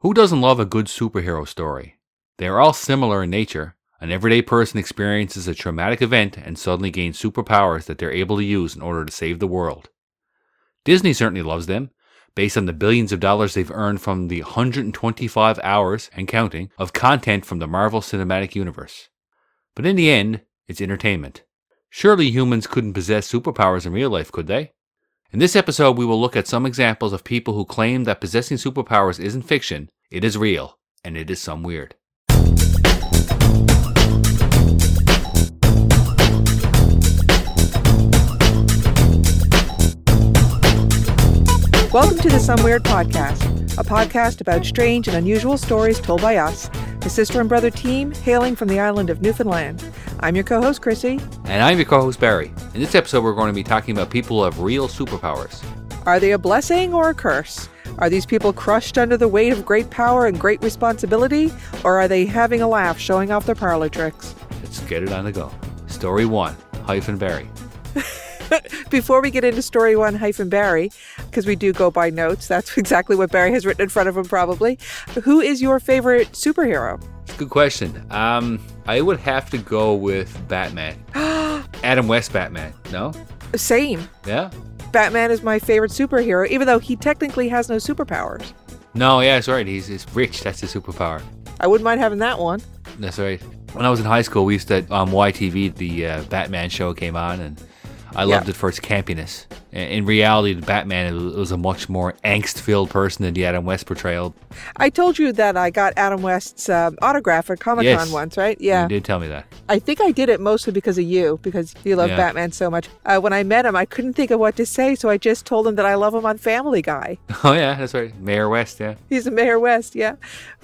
Who doesn't love a good superhero story? They are all similar in nature. An everyday person experiences a traumatic event and suddenly gains superpowers that they're able to use in order to save the world. Disney certainly loves them, based on the billions of dollars they've earned from the 125 hours and counting of content from the Marvel Cinematic Universe. But in the end, it's entertainment. Surely humans couldn't possess superpowers in real life, could they? In this episode, we will look at some examples of people who claim that possessing superpowers isn't fiction, it is real, and it is some weird. Welcome to the Some Weird Podcast, a podcast about strange and unusual stories told by us, the sister and brother team hailing from the island of Newfoundland. I'm your co host, Chrissy. And I'm your co host, Barry. In this episode, we're going to be talking about people who have real superpowers. Are they a blessing or a curse? Are these people crushed under the weight of great power and great responsibility, or are they having a laugh showing off their parlor tricks? Let's get it on the go. Story one hyphen Barry. Before we get into story one hyphen Barry, because we do go by notes, that's exactly what Barry has written in front of him probably. Who is your favorite superhero? Good question. Um, I would have to go with Batman. Adam West Batman. No? Same. Yeah? Batman is my favorite superhero, even though he technically has no superpowers. No, yeah, that's right. He's, he's rich. That's his superpower. I wouldn't mind having that one. That's right. When I was in high school, we used to on YTV the uh, Batman show came on, and I loved Yeah. it for its campiness. In- reality, the Batman was- a much more angst-filled person than the Adam West portrayal. I told you that I got Adam West's um, autograph at Comic Con Yes. once, right? Yeah. You did tell me that. I think I did it mostly because of you, because you love Yeah. Batman so much. Uh, when I met him, I couldn't think of what to say, so I just told him that I love him on Family Guy. Oh yeah, that's right. Mayor West. Yeah. He's a Mayor West, yeah.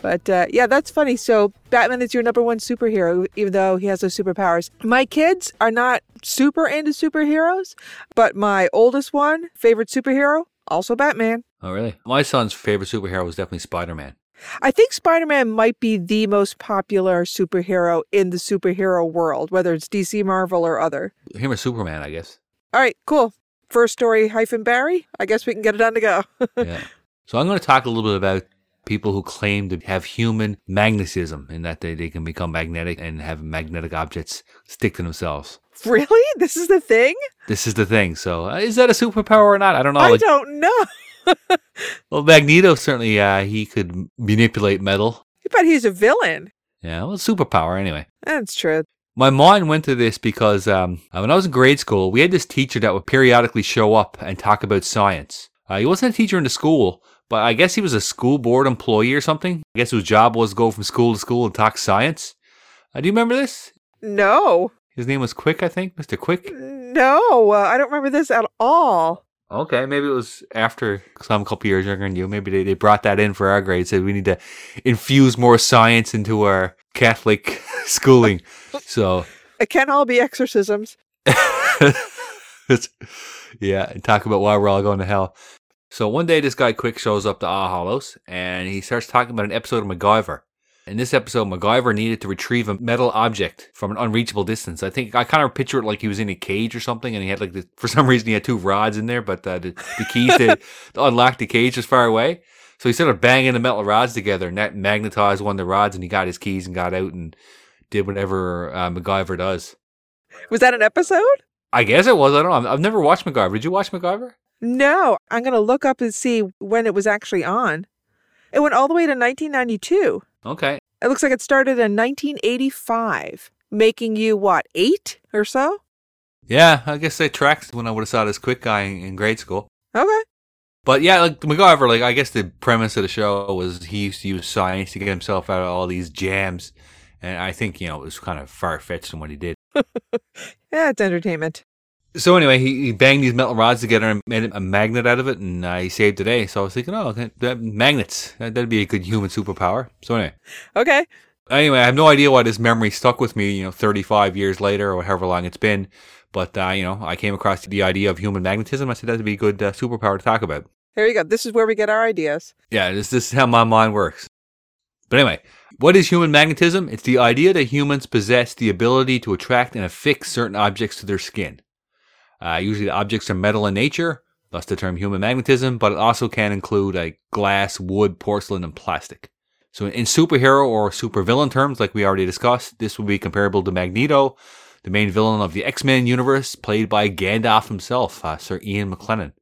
But uh, yeah, that's funny. So Batman is your number one superhero, even though he has no superpowers. My kids are not super into superheroes, but my oldest one, favorite superhero, also Batman. Oh really? My son's favorite superhero was definitely Spider-Man. I think Spider Man might be the most popular superhero in the superhero world, whether it's DC, Marvel, or other. Him or Superman, I guess. All right, cool. First story hyphen Barry. I guess we can get it on to go. yeah. So I'm going to talk a little bit about people who claim to have human magnetism in that they, they can become magnetic and have magnetic objects stick to themselves. really? This is the thing? This is the thing. So uh, is that a superpower or not? I don't know. I Like, don't know. well, Magneto certainly uh, he could manipulate metal. But he's a villain. Yeah, well, superpower anyway. That's true. My mind went to this because um, uh, when I was in grade school, we had this teacher that would periodically show up and talk about science. Uh, he wasn't a teacher in the school, but I guess he was a school board employee or something. I guess his job was to go from school to school and talk science. Uh, do you remember this? No. His name was Quick, I think, Mr. Quick. No. Uh, I don't remember this at all. Okay, maybe it was after, because I'm a couple years younger than you. Maybe they, they brought that in for our grade. Said we need to infuse more science into our Catholic schooling. So It can all be exorcisms. Yeah, and talk about why we're all going to hell. So one day, this guy Quick shows up to Ah Hollows, and he starts talking about an episode of MacGyver. In this episode, MacGyver needed to retrieve a metal object from an unreachable distance. I think I kind of picture it like he was in a cage or something, and he had like the, for some reason he had two rods in there, but uh, the, the keys to, to unlock the cage was far away. So he started banging the metal rods together, and that magnetized one of the rods, and he got his keys and got out and did whatever uh, MacGyver does. Was that an episode? I guess it was. I don't know. I've- I've never watched MacGyver. Did you watch MacGyver? No. I'm going to look up and see when it was actually on. It went all the way to 1992. Okay. It looks like it started in 1985, making you what, eight or so? Yeah, I guess they tracked when I would have saw this quick guy in, grade school. Okay. But yeah, like MacGyver, like I guess the premise of the show was he used to use science to get himself out of all these jams, and I think you know it was kind of far fetched in what he did. Yeah, it's entertainment. So anyway, he, he banged these metal rods together and made a magnet out of it, and uh, he saved the day. So I was thinking, oh, that, that magnets, that, that'd be a good human superpower. So anyway, Okay. anyway, I have no idea why this memory stuck with me, you know, 35 years later or however long it's been. But, uh, you know, I came across the idea of human magnetism. I said that'd be a good uh, superpower to talk about. There you go. This is where we get our ideas. Yeah, this, this is how my mind works. But anyway, what is human magnetism? It's the idea that humans possess the ability to attract and affix certain objects to their skin. Uh, usually the objects are metal in nature, thus the term human magnetism, but it also can include like glass, wood, porcelain, and plastic. So in superhero or supervillain terms, like we already discussed, this would be comparable to Magneto, the main villain of the X-Men universe, played by Gandalf himself, uh, Sir Ian McKellen.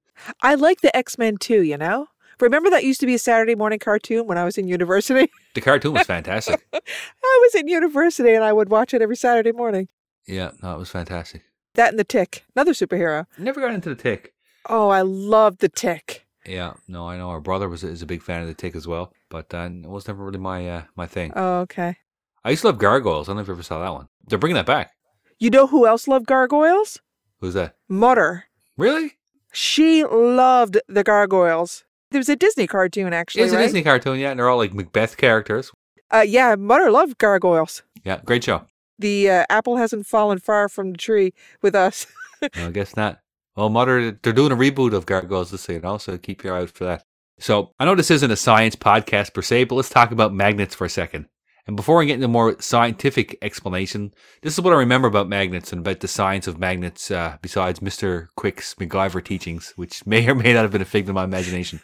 I like the X Men too, you know? Remember that used to be a Saturday morning cartoon when I was in university? The cartoon was fantastic. I was in university and I would watch it every Saturday morning. yeah, no, it was fantastic. That and the Tick, another superhero. Never got into the Tick. Oh, I love the Tick. Yeah, no, I know our brother was is a big fan of the Tick as well, but uh, it was never really my uh, my thing. Oh, okay. I used to love Gargoyles. I don't know if you ever saw that one. They're bringing that back. You know who else loved gargoyles? Who's that? Mutter. Really? She loved the gargoyles. There was a Disney cartoon, actually. it's a? Disney cartoon, yeah, and they're all like Macbeth characters. Uh, yeah, Mutter loved gargoyles. Yeah, great show. The uh, apple hasn't fallen far from the tree with us. No, I guess not. Well, Mother, they're doing a reboot of Gargoyles this year, you know, so keep your eye out for that. So I know this isn't a science podcast per se, but let's talk about magnets for a second. And before I get into more scientific explanation, this is what I remember about magnets and about the science of magnets, uh, besides Mr. Quick's MacGyver teachings, which may or may not have been a figment of my imagination.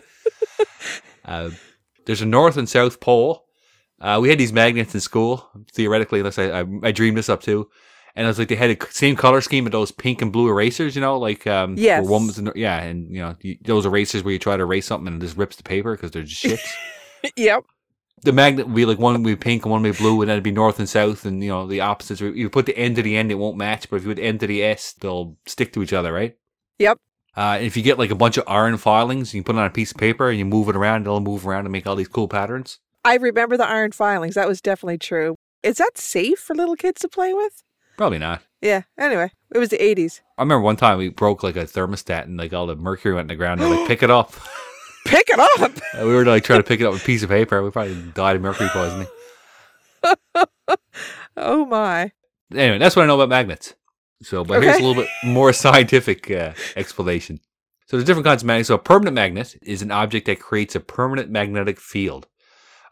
uh, there's a North and South Pole. Uh, we had these magnets in school, theoretically, unless I, I, I dreamed this up too. And it was like they had the same color scheme of those pink and blue erasers, you know, like um, Yes. was yeah, and you know you, those erasers where you try to erase something and it just rips the paper because they're just shits. yep. the magnet would be like one would be pink and one would be blue, and then it'd be north and south, and you know the opposites. You put the end to the end, it won't match, but if you put the end to the S, they'll stick to each other, right? Yep. Uh, if you get like a bunch of iron filings, you put it on a piece of paper and you move it around, it'll move around and make all these cool patterns. I remember the iron filings. That was definitely true. Is that safe for little kids to play with? Probably not. Yeah. Anyway, it was the 80s. I remember one time we broke like a thermostat and like all the mercury went in the ground. And like pick it up. Pick it up. We were like trying to pick it up with a piece of paper. We probably died of mercury poisoning. Oh, my. Anyway, that's what I know about magnets. So, but here's a little bit more scientific uh, explanation. So, there's different kinds of magnets. So, a permanent magnet is an object that creates a permanent magnetic field.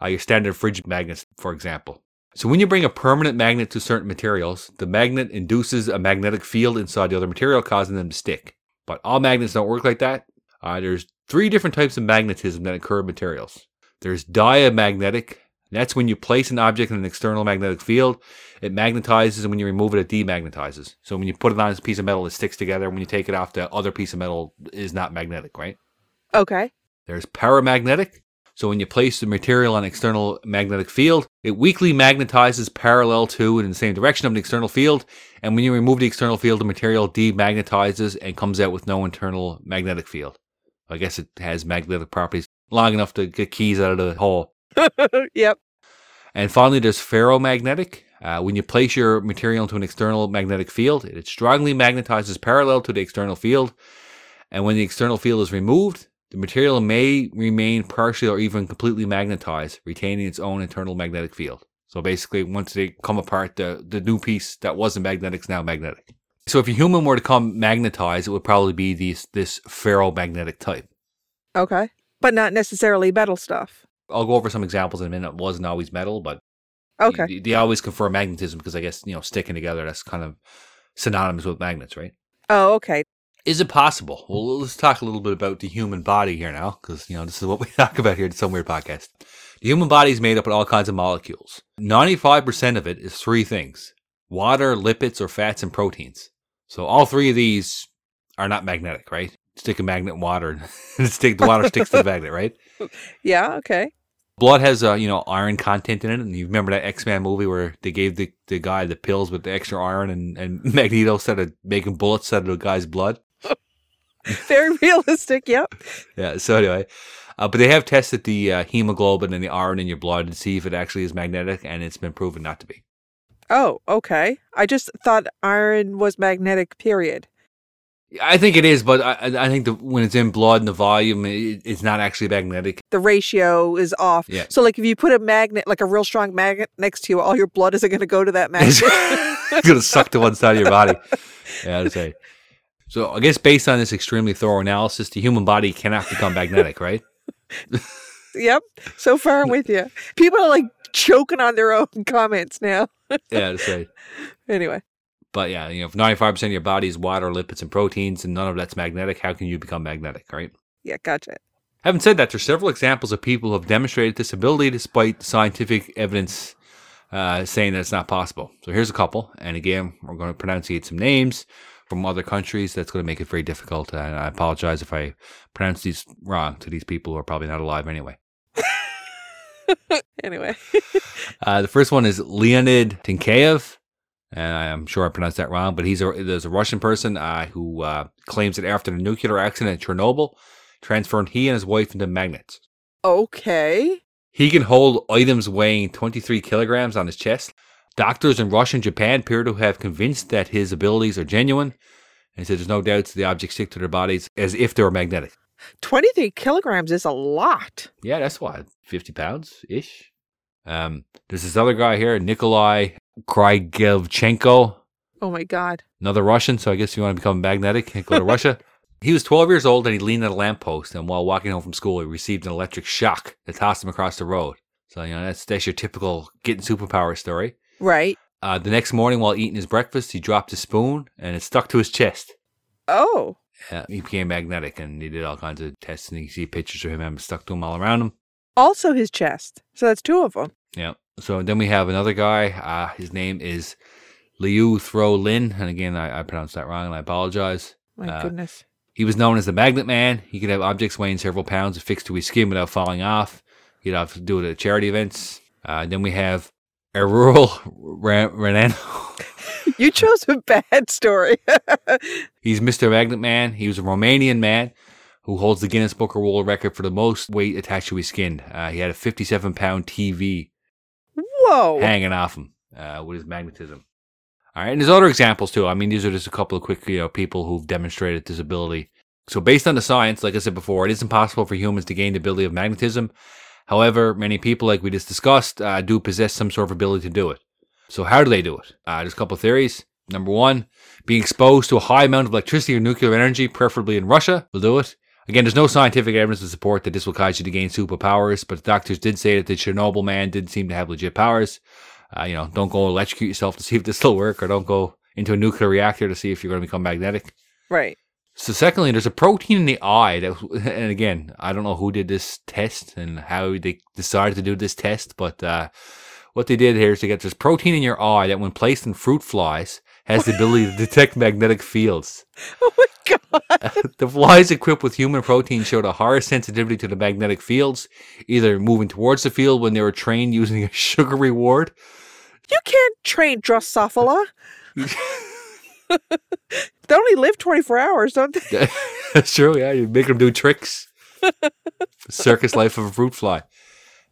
Uh, your standard fridge magnets, for example. So, when you bring a permanent magnet to certain materials, the magnet induces a magnetic field inside the other material, causing them to stick. But all magnets don't work like that. Uh, there's three different types of magnetism that occur in materials. There's diamagnetic. That's when you place an object in an external magnetic field, it magnetizes, and when you remove it, it demagnetizes. So when you put it on a piece of metal, it sticks together. When you take it off, the other piece of metal is not magnetic, right? Okay. There's paramagnetic. So when you place the material on an external magnetic field, it weakly magnetizes parallel to and in the same direction of the external field. And when you remove the external field, the material demagnetizes and comes out with no internal magnetic field. I guess it has magnetic properties long enough to get keys out of the hole. yep. And finally, there's ferromagnetic. Uh, when you place your material into an external magnetic field, it strongly magnetizes parallel to the external field. And when the external field is removed, the material may remain partially or even completely magnetized, retaining its own internal magnetic field. So basically, once they come apart, the, the new piece that wasn't magnetic is now magnetic. So if a human were to come magnetized, it would probably be these, this ferromagnetic type. Okay. But not necessarily metal stuff. I'll go over some examples in a minute. It wasn't always metal, but Okay. They, they always confer magnetism because I guess, you know, sticking together, that's kind of synonymous with magnets, right? Oh, okay. Is it possible? Well, let's talk a little bit about the human body here now because, you know, this is what we talk about here in some weird podcast. The human body is made up of all kinds of molecules. 95% of it is three things water, lipids, or fats and proteins. So all three of these are not magnetic, right? Stick a magnet in water and stick the water sticks to the magnet, right? Yeah, okay. Blood has uh, you know iron content in it, and you remember that X Men movie where they gave the, the guy the pills with the extra iron, and, and Magneto started making bullets out of the guy's blood. Very realistic. Yep. Yeah. So anyway, uh, but they have tested the uh, hemoglobin and the iron in your blood to see if it actually is magnetic, and it's been proven not to be. Oh, okay. I just thought iron was magnetic, period. I think it is, but I, I think the, when it's in blood and the volume, it, it's not actually magnetic. The ratio is off. Yeah. So, like, if you put a magnet, like a real strong magnet next to you, all your blood isn't going to go to that magnet. it's gonna suck to one side of your body. Yeah, that's right. So I guess based on this extremely thorough analysis, the human body cannot become magnetic, right? yep. So far, I'm with you. People are like choking on their own comments now. Yeah, that's right. Anyway. But yeah, you know, if 95% of your body is water, lipids, and proteins, and none of that's magnetic, how can you become magnetic, right? Yeah, gotcha. Having said that, there's several examples of people who have demonstrated this ability despite scientific evidence uh, saying that it's not possible. So here's a couple. And again, we're going to pronunciate some names from other countries. That's going to make it very difficult. And I apologize if I pronounce these wrong to these people who are probably not alive anyway. Anyway, Uh, the first one is Leonid Tinkayev. And I'm sure I pronounced that wrong, but he's a, there's a Russian person uh, who uh, claims that after the nuclear accident at Chernobyl, transformed he and his wife into magnets. okay. He can hold items weighing 23 kilograms on his chest. Doctors in Russia and Japan appear to have convinced that his abilities are genuine. And said there's no doubts the objects stick to their bodies as if they were magnetic. 23 kilograms is a lot. Yeah, that's what, 50 pounds ish. Um, there's this other guy here, Nikolai Krygevchenko, Oh my God. another Russian. So I guess you want to become magnetic, and go to Russia. He was 12 years old and he leaned on a lamppost. And while walking home from school, he received an electric shock that tossed him across the road. So, you know, that's, that's your typical getting superpower story. Right. Uh, the next morning, while eating his breakfast, he dropped a spoon and it stuck to his chest. Oh, Uh, he became magnetic and he did all kinds of tests. And you see pictures of him having stuck to him all around him. also his chest. So that's two of them. Yeah. So then we have another guy. Uh, his name is Liew Thow Lin. And again, I, I pronounced that wrong and I apologize. My Uh, goodness. He was known as the Magnet Man. He could have objects weighing several pounds affixed to his skin without falling off. He'd have to do it at charity events. Uh, then we have Errol Renan. You chose a bad story. He's Mr. Magnet Man. He was a Romanian man who holds the Guinness Book of World Record for the most weight attached to his skin. Uh, he had a 57 pound TV Whoa. hanging off him uh, with his magnetism. All right, and there's other examples too. I mean, these are just a couple of quick, you know, people who've demonstrated this ability. So, based on the science, like I said before, it is impossible for humans to gain the ability of magnetism. However, many people, like we just discussed, uh, do possess some sort of ability to do it. So, how do they do it? Uh, there's a couple of theories. Number one, being exposed to a high amount of electricity or nuclear energy, preferably in Russia, will do it. Again, there's no scientific evidence to support that this will cause you to gain superpowers, but doctors did say that the Chernobyl man didn't seem to have legit powers. Uh, you know, don't go electrocute yourself to see if this will work, or don't go into a nuclear reactor to see if you're going to become magnetic. Right. So, secondly, there's a protein in the eye that, and again, I don't know who did this test and how they decided to do this test, but uh, what they did here is they get this protein in your eye that, when placed in fruit flies, has the ability to detect magnetic fields. Oh my God. The flies equipped with human protein showed a higher sensitivity to the magnetic fields, either moving towards the field when they were trained using a sugar reward. You can't train Drosophila. They only live 24 hours, don't they? That's true, yeah. You make them do tricks. Circus life of a fruit fly.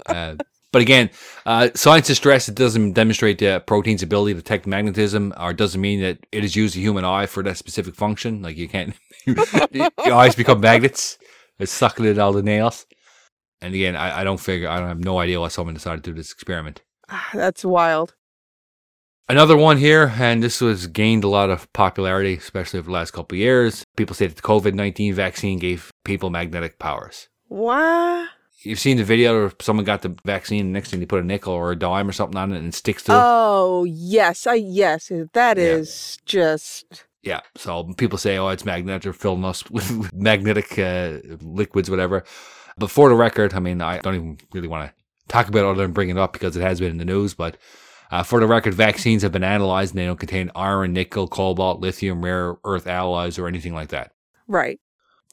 Uh, but again, uh, scientists stress it doesn't demonstrate the protein's ability to detect magnetism, or doesn't mean that it is used a human eye for that specific function. Like you can't, your eyes become magnets. It's sucking at all the nails. And again, I, I don't figure, I don't have no idea why someone decided to do this experiment. Ah, That's wild. Another one here, and this was gained a lot of popularity, especially over the last couple of years. People say that the COVID 19 vaccine gave people magnetic powers. What? You've seen the video where someone got the vaccine, and next thing they put a nickel or a dime or something on it and it sticks to it. Oh, yes. I yes. That Yeah. is just Yeah. So people say, oh, it's magnetic, or filling us with magnetic uh, liquids, whatever. But for the record, I mean, I don't even really want to talk about it other than bring it up because it has been in the news. But uh, for the record, vaccines have been analyzed and they don't contain iron, nickel, cobalt, lithium, rare earth alloys, or anything like that. right.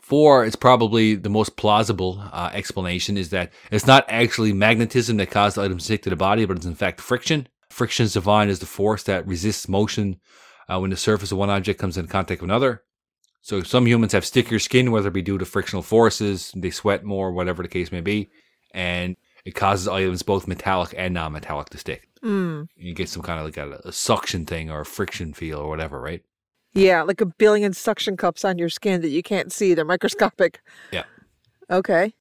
Four, it's probably the most plausible uh, explanation is that it's not actually magnetism that caused the items to stick to the body, but it's in fact friction. Friction is defined as the force that resists motion uh, when the surface of one object comes in contact with another. So some humans have stickier skin, whether it be due to frictional forces, they sweat more, whatever the case may be, and it causes items both metallic and non-metallic to stick. Mm. You get some kind of like a, a suction thing or a friction feel or whatever, right? Yeah, like a billion suction cups on your skin that you can't see. They're microscopic. Yeah. Okay.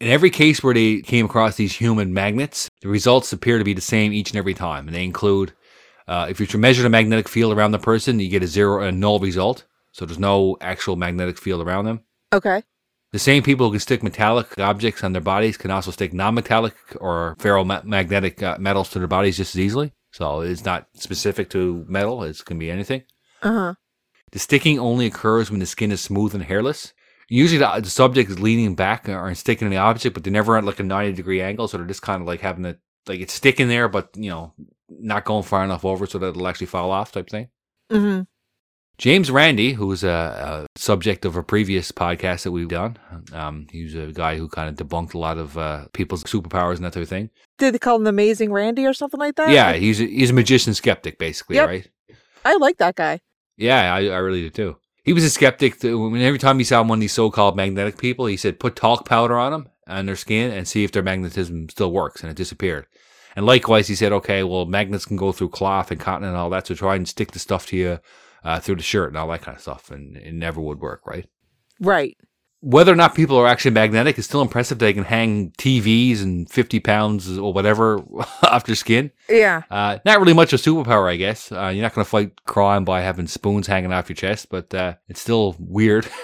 In every case where they came across these human magnets, the results appear to be the same each and every time. And they include uh, if you to measure the magnetic field around the person, you get a zero and null result. So there's no actual magnetic field around them. Okay. The same people who can stick metallic objects on their bodies can also stick non metallic or ferromagnetic uh, metals to their bodies just as easily. So it's not specific to metal. It can be anything. Uh huh. The sticking only occurs when the skin is smooth and hairless. Usually the, the subject is leaning back or sticking in the object, but they're never at like a 90 degree angle. So they're just kind of like having it, like it's sticking there, but you know, not going far enough over so that it'll actually fall off type thing. Mm-hmm. James Randi, who was a, a subject of a previous podcast that we've done, um, he was a guy who kind of debunked a lot of uh, people's superpowers and that type of thing. Did they call him the Amazing Randi or something like that? Yeah, he's a, he's a magician skeptic, basically, Yep. right? I like that guy. Yeah, I, I really do too. He was a skeptic. When every time he saw one of these so-called magnetic people, he said, "Put talc powder on them on their skin and see if their magnetism still works," and it disappeared. And likewise, he said, "Okay, well, magnets can go through cloth and cotton and all that, so try and stick the stuff to you uh, through the shirt and all that kind of stuff, and it never would work, right?" Right. whether or not people are actually magnetic is still impressive. They can hang TVs and 50 pounds or whatever off their skin. Yeah. Uh, not really much of a superpower, I guess. Uh, you're not going to fight crime by having spoons hanging off your chest, but uh, it's still weird.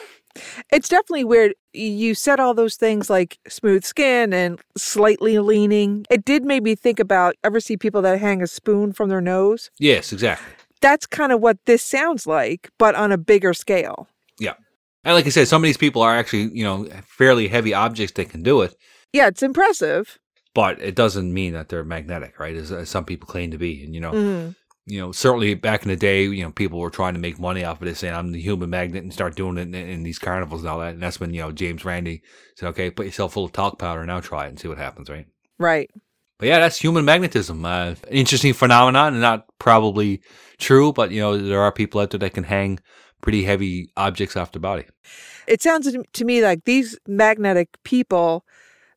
It's definitely weird. You said all those things like smooth skin and slightly leaning. It did make me think about ever see people that hang a spoon from their nose? yes, exactly. That's kind of what this sounds like, but on a bigger scale. Yeah. And like I said, some of these people are actually, you know, fairly heavy objects that can do it, Yeah, it's impressive. but it doesn't mean that they're magnetic, right? As, as some people claim to be. And, you know, Mhm. you know, certainly back in the day, you know, people were trying to make money off of this, saying I'm the human magnet and start doing it in, in these carnivals and all that. And that's when, you know, James Randi said, okay, put yourself full of talc powder and now try it and see what happens, right? Right. But yeah, that's human magnetism. Uh, interesting phenomenon and not probably true, but, you know, there are people out there that can hang pretty heavy objects off their body. It sounds to- to me like these magnetic people,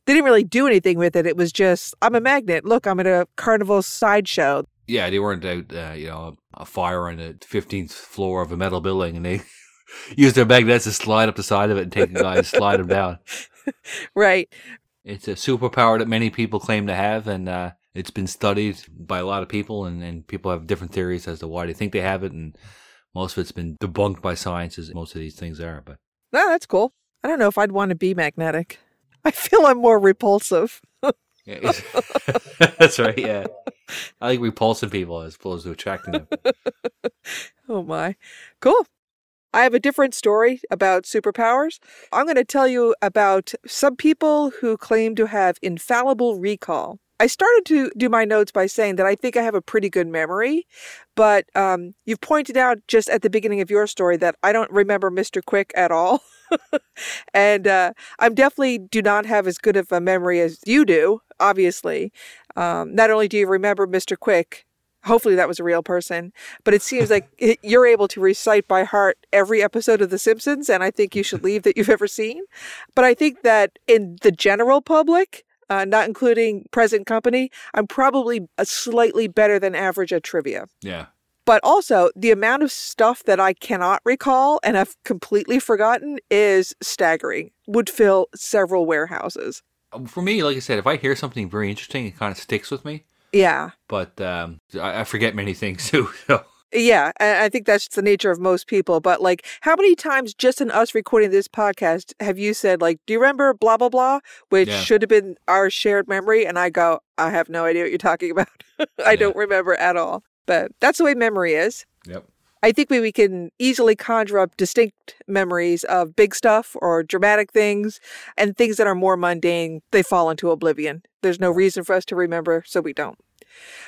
they didn't really do anything with it. It was just, I'm a magnet. Look, I'm at a carnival sideshow. Yeah, they weren't out, uh, you know, a fire on the 15th floor of a metal building and they used their magnets to slide up the side of it and take a guy and slide him down. Right. It's a superpower that many people claim to have, and uh, it's been studied by a lot of people, and, and people have different theories as to why they think they have it, and most of it's been debunked by science, as most of these things are. But No, that's cool. I don't know if I'd want to be magnetic. I feel I'm more repulsive. yeah, that's right. Yeah, I like repulsing people as opposed to attracting them. Oh my. Cool. I have a different story about superpowers. I'm going to tell you about some people who claim to have infallible recall. I started to do my notes by saying that I think I have a pretty good memory, but um, you've pointed out just at the beginning of your story that I don't remember Mr. Quick at all. and uh, I definitely do not have as good of a memory as you do, obviously. Um, not only do you remember Mr. Quick, hopefully that was a real person, but it seems like you're able to recite by heart every episode of The Simpsons, and I think you should leave that you've ever seen. But I think that in the general public, uh, not including present company, I'm probably a slightly better than average at trivia. Yeah, But also, the amount of stuff that I cannot recall and have completely forgotten is staggering. Would fill several warehouses. for me, like I said, if I hear something very interesting, it kind of sticks with me. Yeah. But um, I, I forget many things too. So Yeah, I think that's the nature of most people. But like, how many times just in us recording this podcast have you said like, "Do you remember blah blah blah," which Yeah. should have been our shared memory, and I go, "I have no idea what you're talking about. I Yeah. don't remember at all." But that's the way memory is. yep. I think we, we can easily conjure up distinct memories of big stuff or dramatic things, and things that are more mundane, they fall into oblivion. There's no reason for us to remember, so we don't.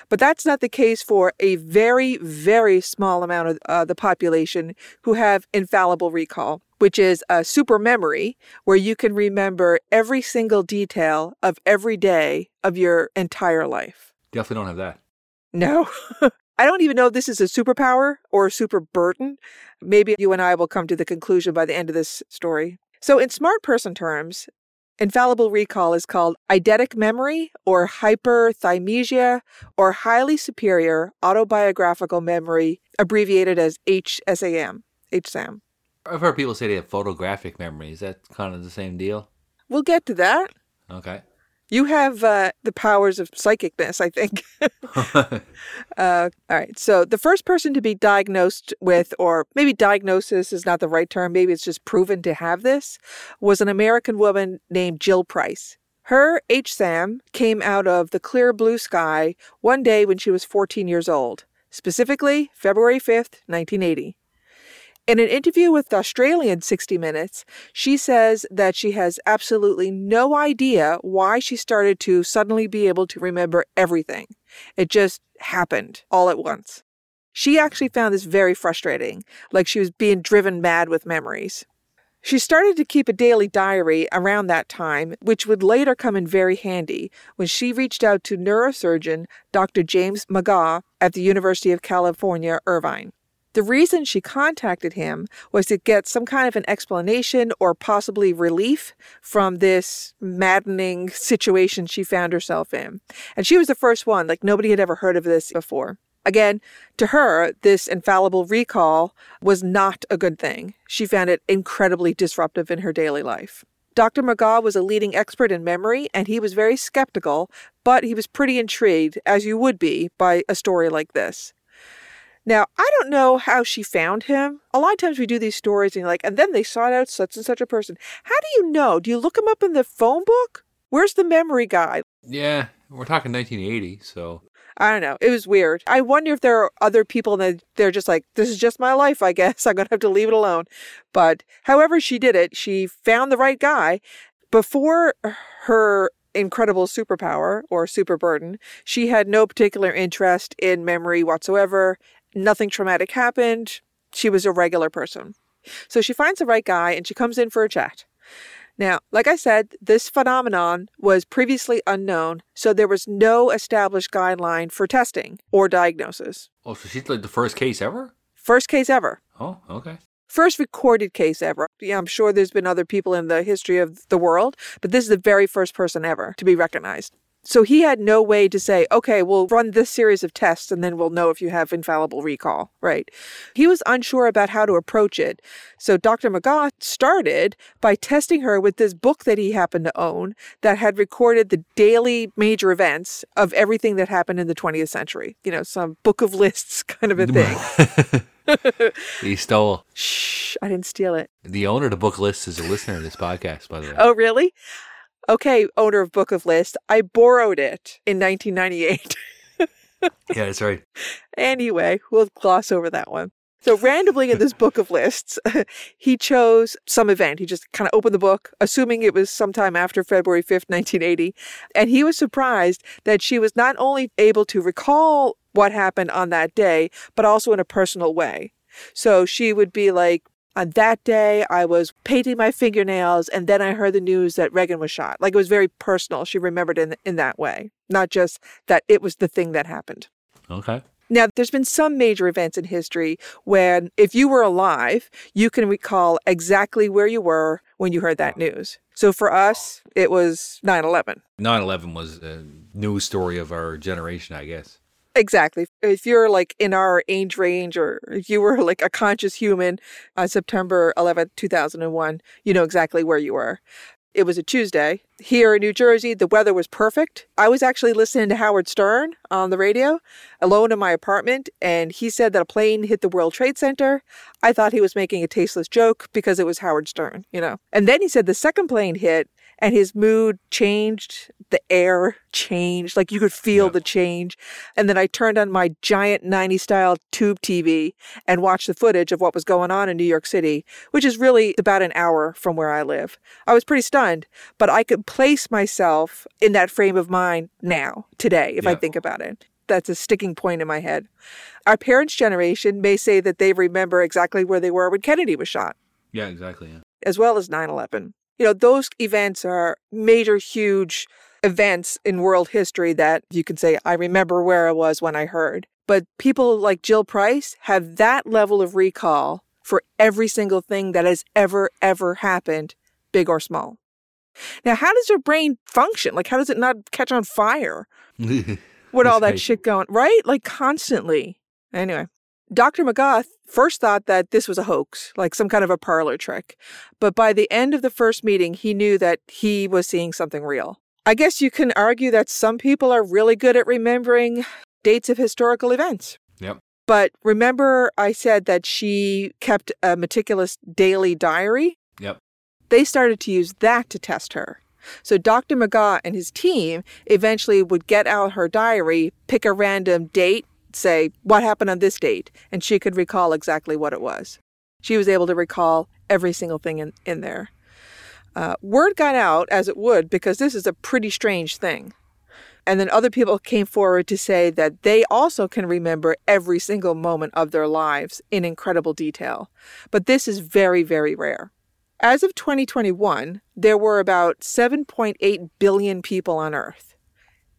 But that's not the case for a very, very small amount of uh, the population who have infallible recall, which is a super memory where you can remember every single detail of every day of your entire life. Definitely don't have that. No. I don't even know if this is a superpower or a super burden. Maybe you and I will come to the conclusion by the end of this story. So, in smart person terms, infallible recall is called eidetic memory or hyperthymesia or highly superior autobiographical memory, abbreviated as HSAM. HSAM. I've heard people say they have photographic memory. Is that kind of the same deal? We'll get to that. Okay. You have uh, the powers of psychicness, I think. Uh, all right. So the first person to be diagnosed with, or maybe diagnosis is not the right term, maybe it's just proven to have this, was an American woman named Jill Price. Her HSAM came out of the clear blue sky one day when she was 14 years old, specifically February 5th, 1980. In an interview with Australian 60 Minutes, she says that she has absolutely no idea why she started to suddenly be able to remember everything. It just happened all at once. She actually found this very frustrating, like she was being driven mad with memories. She started to keep a daily diary around that time, which would later come in very handy when she reached out to neurosurgeon Dr. James McGaugh at the University of California, Irvine. The reason she contacted him was to get some kind of an explanation or possibly relief from this maddening situation she found herself in. And she was the first one, like nobody had ever heard of this before. Again, to her, this infallible recall was not a good thing. She found it incredibly disruptive in her daily life. Dr. McGaugh was a leading expert in memory, and he was very skeptical, but he was pretty intrigued, as you would be, by a story like this. Now, I don't know how she found him. A lot of times we do these stories and you're like, and then they sought out such and such a person. How do you know? Do you look him up in the phone book? Where's the memory guy? Yeah, we're talking 1980, so I don't know. It was weird. I wonder if there are other people that they're just like, this is just my life, I guess. I'm going to have to leave it alone. But however she did it, she found the right guy. Before her incredible superpower or super burden, she had no particular interest in memory whatsoever. Nothing traumatic happened. She was a regular person. So she finds the right guy and she comes in for a chat. Now, like I said, this phenomenon was previously unknown, so there was no established guideline for testing or diagnosis. Oh, so she's like the first case ever? First case ever. Oh, okay. First recorded case ever. Yeah, I'm sure there's been other people in the history of the world, but this is the very first person ever to be recognized. So he had no way to say, okay, we'll run this series of tests and then we'll know if you have infallible recall, right? He was unsure about how to approach it. So Dr. McGaugh started by testing her with this book that he happened to own that had recorded the daily major events of everything that happened in the 20th century. You know, some book of lists kind of a thing. he stole. Shh, I didn't steal it. The owner of the book list is a listener of this podcast, by the way. Oh, really? Okay, owner of Book of List, I borrowed it in 1998. yeah, that's right. Anyway, we'll gloss over that one. So, randomly in this book of lists, he chose some event. He just kind of opened the book, assuming it was sometime after February 5th, 1980. And he was surprised that she was not only able to recall what happened on that day, but also in a personal way. So she would be like, on that day, I was painting my fingernails, and then I heard the news that Reagan was shot. Like it was very personal. She remembered in in that way, not just that it was the thing that happened. Okay. Now, there's been some major events in history when, if you were alive, you can recall exactly where you were when you heard that news. So for us, it was 9 11. 9 11 was a news story of our generation, I guess. Exactly. If you're like in our age range or if you were like a conscious human on September 11th, 2001, you know exactly where you were. It was a Tuesday. Here in New Jersey, the weather was perfect. I was actually listening to Howard Stern on the radio alone in my apartment, and he said that a plane hit the World Trade Center. I thought he was making a tasteless joke because it was Howard Stern, you know. And then he said the second plane hit and his mood changed. The air changed. Like you could feel yep. the change. And then I turned on my giant 90 style tube TV and watched the footage of what was going on in New York City, which is really about an hour from where I live. I was pretty stunned, but I could place myself in that frame of mind now, today, if I think about it that's a sticking point in my head. Our parents' generation may say that they remember exactly where they were when Kennedy was shot. Yeah, exactly. Yeah. As well as 9 11 you know, those events are major, huge events in world history that you can say, I remember where I was when I heard. But people like Jill Price have that level of recall for every single thing that has ever, ever happened, big or small. Now, how does your brain function? Like, how does it not catch on fire with all that shit going, right? Like, constantly. Anyway, Dr. McGaugh first thought that this was a hoax, like some kind of a parlor trick. But by the end of the first meeting, he knew that he was seeing something real. I guess you can argue that some people are really good at remembering dates of historical events. Yep. But remember, I said that she kept a meticulous daily diary? Yep. They started to use that to test her. So Dr. McGaugh and his team eventually would get out her diary, pick a random date, say, What happened on this date? And she could recall exactly what it was. She was able to recall every single thing in, in there. Uh, word got out, as it would, because this is a pretty strange thing. And then other people came forward to say that they also can remember every single moment of their lives in incredible detail. But this is very, very rare. As of 2021, there were about 7.8 billion people on Earth.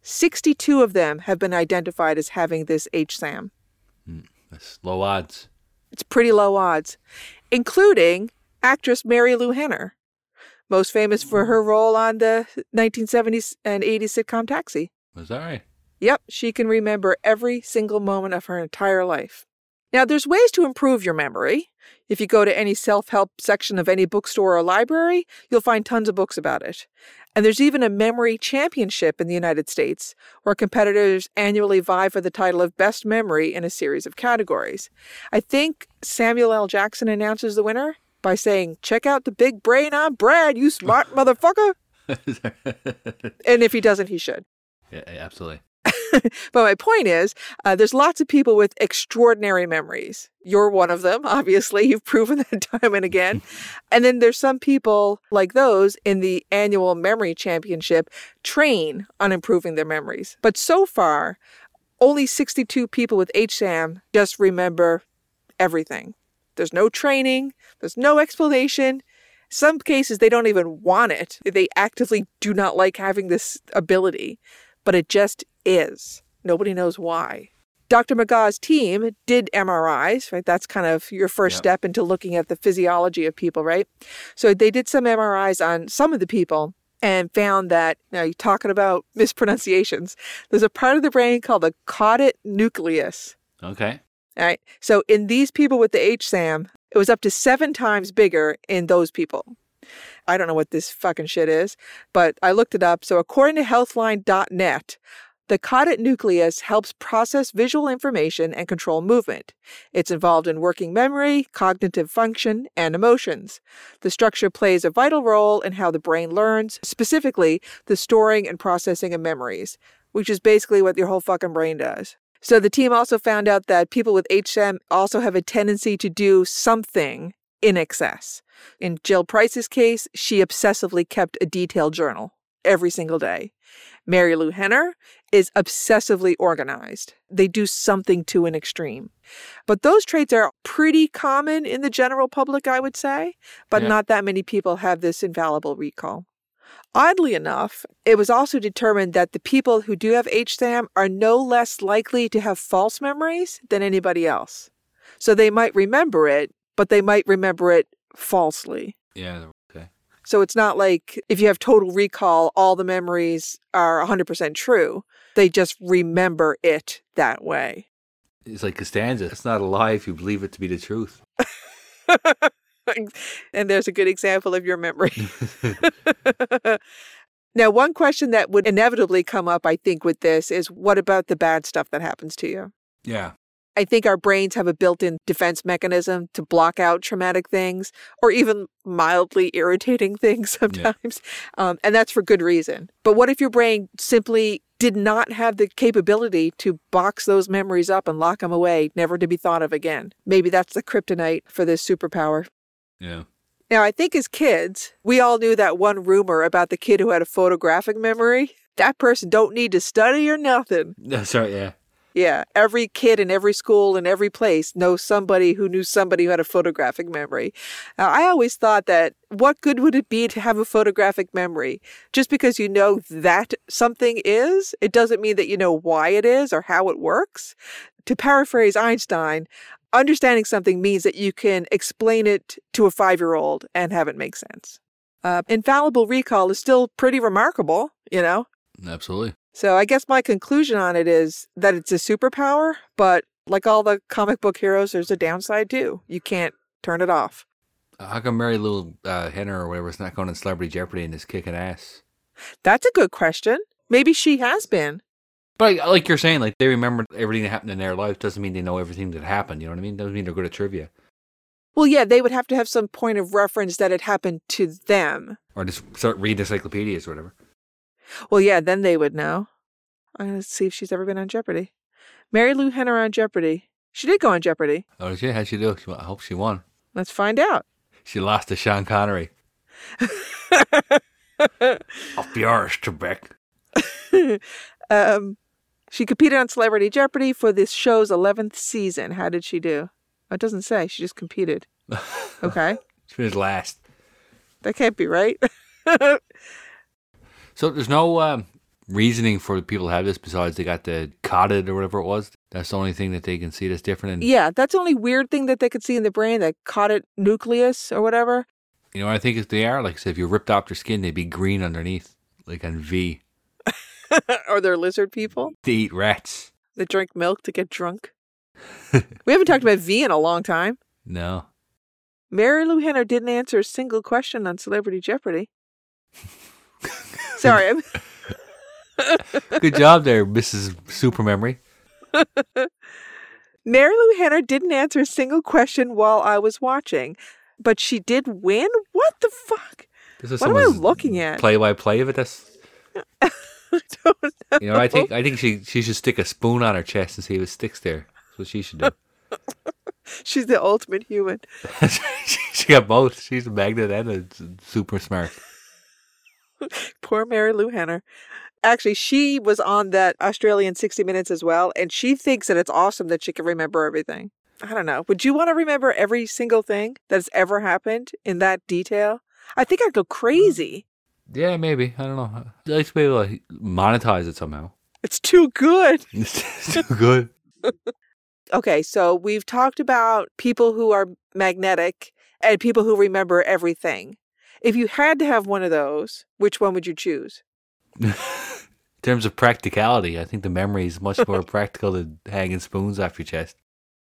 62 of them have been identified as having this HSAM. Mm, that's low odds. It's pretty low odds, including actress Marilu Henner, most famous for her role on the 1970s and 80s sitcom Taxi. Was that right? Yep, she can remember every single moment of her entire life. Now, there's ways to improve your memory. If you go to any self help section of any bookstore or library, you'll find tons of books about it. And there's even a memory championship in the United States, where competitors annually vie for the title of best memory in a series of categories. I think Samuel L. Jackson announces the winner by saying, Check out the big brain on Brad, you smart motherfucker. and if he doesn't, he should. Yeah, absolutely. but my point is, uh, there's lots of people with extraordinary memories. You're one of them, obviously. You've proven that time and again. and then there's some people like those in the annual memory championship train on improving their memories. But so far, only 62 people with HSAM just remember everything. There's no training, there's no explanation. Some cases, they don't even want it. They actively do not like having this ability, but it just is. Nobody knows why. Dr. McGaugh's team did MRIs, right? That's kind of your first yep. step into looking at the physiology of people, right? So they did some MRIs on some of the people and found that, now you're talking about mispronunciations, there's a part of the brain called the caudate nucleus. Okay. All right. So in these people with the HSAM, it was up to seven times bigger in those people. I don't know what this fucking shit is, but I looked it up. So according to healthline.net, the caudate nucleus helps process visual information and control movement. It's involved in working memory, cognitive function, and emotions. The structure plays a vital role in how the brain learns, specifically the storing and processing of memories, which is basically what your whole fucking brain does. So the team also found out that people with HSAM also have a tendency to do something in excess. In Jill Price's case, she obsessively kept a detailed journal every single day. Marilu Henner is obsessively organized. They do something to an extreme. But those traits are pretty common in the general public, I would say, but yeah. not that many people have this infallible recall. Oddly enough, it was also determined that the people who do have HSAM are no less likely to have false memories than anybody else. So they might remember it, but they might remember it falsely. Yeah, so it's not like if you have total recall, all the memories are 100% true. They just remember it that way. It's like Costanza. It's not a lie if you believe it to be the truth. and there's a good example of your memory. now, one question that would inevitably come up, I think, with this is what about the bad stuff that happens to you? Yeah. I think our brains have a built in defense mechanism to block out traumatic things or even mildly irritating things sometimes. Yeah. Um, and that's for good reason. But what if your brain simply did not have the capability to box those memories up and lock them away, never to be thought of again? Maybe that's the kryptonite for this superpower. Yeah. Now, I think as kids, we all knew that one rumor about the kid who had a photographic memory. That person don't need to study or nothing. That's right, yeah. Yeah, every kid in every school in every place knows somebody who knew somebody who had a photographic memory. I always thought that what good would it be to have a photographic memory? Just because you know that something is, it doesn't mean that you know why it is or how it works. To paraphrase Einstein, understanding something means that you can explain it to a five year old and have it make sense. Uh, infallible recall is still pretty remarkable, you know? Absolutely. So I guess my conclusion on it is that it's a superpower, but like all the comic book heroes, there's a downside too. You can't turn it off. How come Marilu uh, Henner or whatever is not going on Celebrity Jeopardy and is kicking ass? That's a good question. Maybe she has been. But like you're saying, like they remember everything that happened in their life doesn't mean they know everything that happened. You know what I mean? Doesn't mean they're good at trivia. Well, yeah, they would have to have some point of reference that it happened to them. Or just start reading encyclopedias or whatever. Well, yeah, then they would know. I'm going to see if she's ever been on Jeopardy. Marilu Henner on Jeopardy. She did go on Jeopardy. Oh, did she? How'd she do? She- I hope she won. Let's find out. She lost to Sean Connery. Up yours, Trebek. um, she competed on Celebrity Jeopardy for this show's 11th season. How did she do? Oh, It doesn't say. She just competed. Okay. She finished last. That can't be right. So there's no um, reasoning for people to have this besides they got the caudate or whatever it was. That's the only thing that they can see that's different. And yeah, that's the only weird thing that they could see in the brain, that caudate nucleus or whatever. you know what I think is they are? Like I said, if you ripped off their skin, they'd be green underneath, like on V. or they're lizard people They eat rats. They drink milk to get drunk. we haven't talked about V in a long time. No. Marilu Henner didn't answer a single question on Celebrity Jeopardy. Sorry, Good job there, Mrs. Super Memory. Marilu Henner didn't answer a single question while I was watching, but she did win? What the fuck? This is What am I looking at? Play by play of it. That's I don't know. you know. I think I think she she should stick a spoon on her chest and see if it sticks there. That's what she should do. She's the ultimate human. she, she got both. She's a magnet and a super smart. Poor Marilu Henner. Actually, she was on that Australian 60 Minutes as well, and she thinks that it's awesome that she can remember everything. I don't know. Would you want to remember every single thing that's ever happened in that detail? I think I'd go mm. crazy. Yeah, maybe. I don't know. I'd like to be able to monetize it somehow. It's too good. It's too good. Okay, so we've talked about people who are magnetic and people who remember everything. If you had to have one of those, which one would you choose? In terms of practicality, I think the memory is much more practical than hanging spoons off your chest.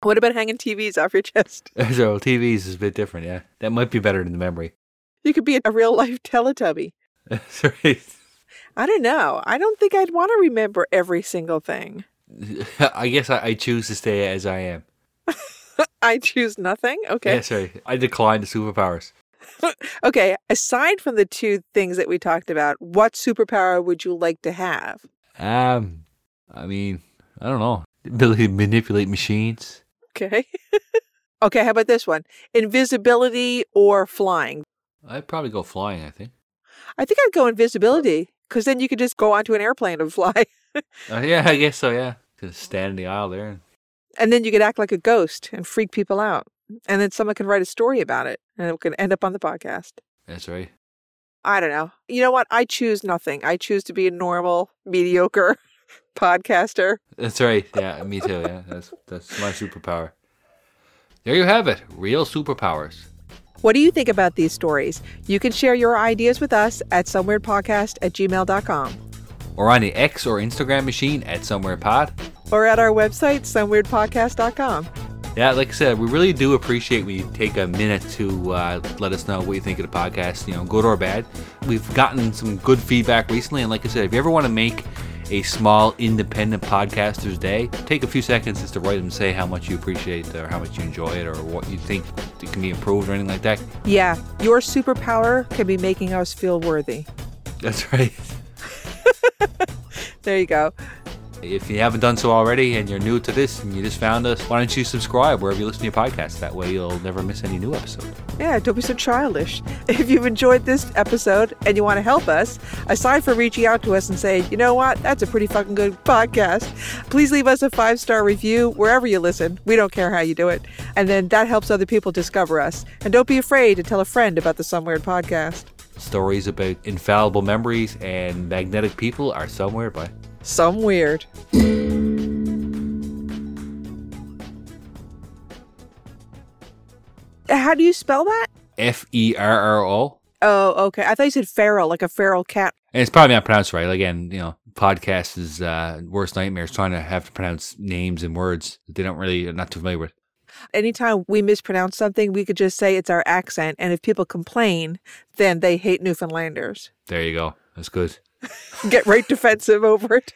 What about hanging TVs off your chest? So TVs is a bit different, yeah. That might be better than the memory. You could be a real life Teletubby. Right. I don't know. I don't think I'd want to remember every single thing. I guess I, I choose to stay as I am. I choose nothing. Okay. Yeah, sorry. I decline the superpowers. Okay. Aside from the two things that we talked about, what superpower would you like to have? Um, I mean, I don't know. The ability to manipulate machines. Okay. okay. How about this one? Invisibility or flying? I'd probably go flying, I think. I think I'd go invisibility because then you could just go onto an airplane and fly. Uh, yeah, I guess so, yeah. Just stand in the aisle there. And, and then you could act like a ghost and freak people out. And then someone could write a story about it and it could end up on the podcast. that's right. I don't know. You know what? I choose nothing. I choose to be a normal, mediocre podcaster. That's right. Yeah, me too. Yeah, that's that's my superpower. There you have it. Real superpowers. What do you think about these stories? You can share your ideas with us at someweirdpodcast at gmail.com Or on the X or Instagram machine at someweirdpod. or at our website, someweirdpodcast.com. Yeah, like I said, we really do appreciate when you take a minute to uh, let us know what you think of the podcast, you know, good or bad. We've gotten some good feedback recently, and like I said, if you ever want to make a small independent podcaster's day, take a few seconds just to write and say how much you appreciate it or how much you enjoy it or what you think it can be improved or anything like that. Yeah, your superpower can be making us feel worthy. That's right. There you go. If you haven't done so already and you're new to this and you just found us, why don't you subscribe wherever you listen to your podcast? That way you'll never miss any new episode. Yeah, don't be so childish. If you've enjoyed this episode and you want to help us, aside from reaching out to us and saying, you know what, that's a pretty fucking good podcast, please leave us a five star review wherever you listen. We don't care how you do it. And then that helps other people discover us. And don't be afraid to tell a friend about the Some Weird podcast. Stories about infallible memories and magnetic people are somewhere by. Some Weird. How do you spell that? F E R R O. Oh, okay. I thought you said feral, like a feral cat. And it's probably not pronounced right. Again, you know, podcast is uh, worst nightmares trying to have to pronounce names and words that they don't really, not too familiar with. anytime we mispronounce something, we could just say it's our accent. And if people complain, then they hate Newfoundlanders. There you go. That's good. Get right defensive over it.